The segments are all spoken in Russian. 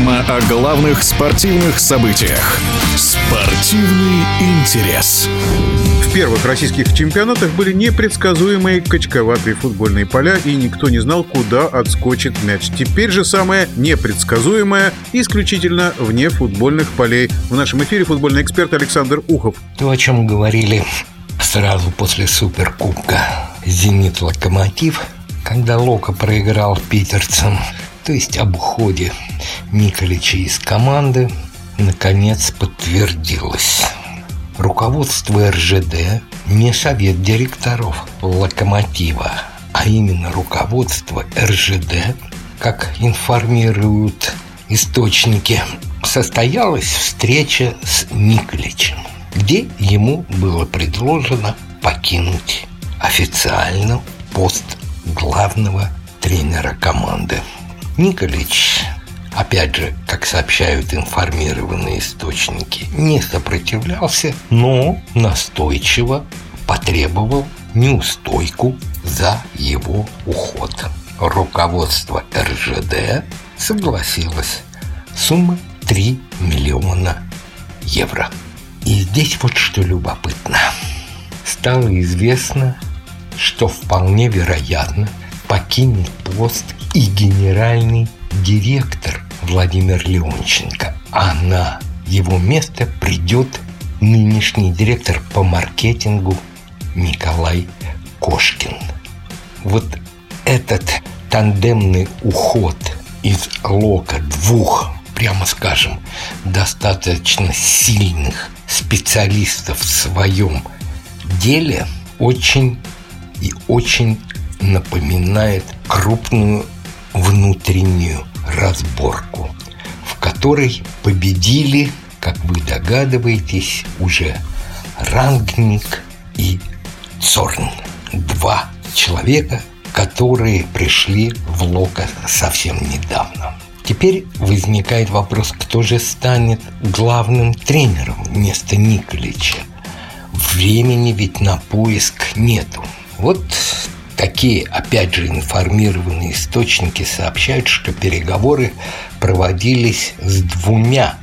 Программа о главных спортивных событиях. Спортивный интерес. В первых российских чемпионатах были непредсказуемые качковатые футбольные поля, и никто не знал, куда отскочит мяч. Теперь же самое непредсказуемое исключительно вне футбольных полей. В нашем эфире футбольный эксперт Александр Ухов. То, о чем говорили сразу после Суперкубка «Зенит-Локомотив», когда Лока проиграл питерцам, то есть об уходе Николича из команды, наконец подтвердилось. Руководство РЖД не совет директоров «Локомотива», а именно руководство РЖД, как информируют источники, состоялась встреча с Николичем, где ему было предложено покинуть официально пост главного тренера команды. Николич, опять же, как сообщают информированные источники, не сопротивлялся, но настойчиво потребовал неустойку за его уход. Руководство РЖД согласилось. Сумма 3 миллиона евро. И здесь вот что любопытно. Стало известно, что вполне вероятно покинет пост и генеральный директор Владимир Леонченко, а на его место придет нынешний директор по маркетингу Николай Кошкин. Вот этот тандемный уход из лока двух, прямо скажем, достаточно сильных специалистов в своем деле очень и очень напоминает крупную внутреннюю разборку, в которой победили, как вы догадываетесь, уже Рангник и Цорн. Два человека, которые пришли в Лока совсем недавно. Теперь возникает вопрос, кто же станет главным тренером вместо Николича. Времени ведь на поиск нету. Вот Такие, опять же, информированные источники сообщают, что переговоры проводились с двумя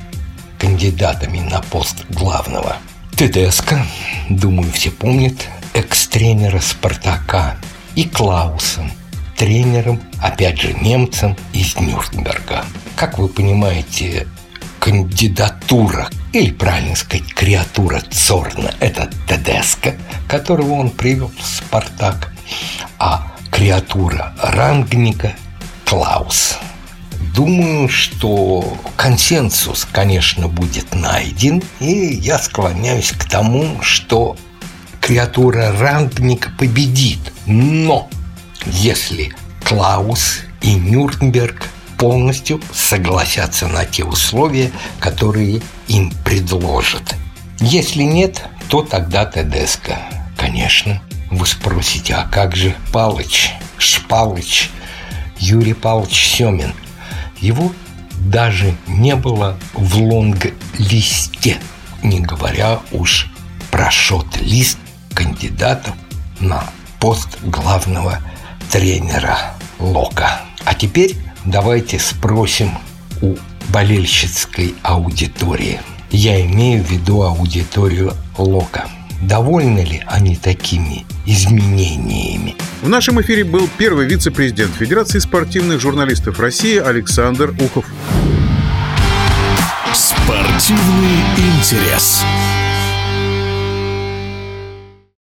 кандидатами на пост главного. Тедеско, думаю, все помнят, экс-тренера «Спартака», и Клаусом, тренером, опять же, немцем из Нюрнберга. Как вы понимаете, кандидатура, или, правильно сказать, креатура Цорна – это Тедеско, которого он привел в «Спартак», а креатура рангника Клаус. Думаю, что консенсус, конечно, будет найден, и я склоняюсь к тому, что креатура рангника победит. Но если Клаус и Нюрнберг полностью согласятся на те условия, которые им предложат. Если нет, то тогда Тедеско, конечно. Вы спросите, а как же Палыч, Шпалыч, Юрий Павлович Семин? Его даже не было в лонг-листе, не говоря уж про шот-лист кандидатов на пост главного тренера Лока. А теперь давайте спросим у болельщицкой аудитории. Я имею в виду аудиторию Лока – довольны ли они такими изменениями. В нашем эфире был первый вице-президент Федерации спортивных журналистов России Александр Ухов. Спортивный интерес.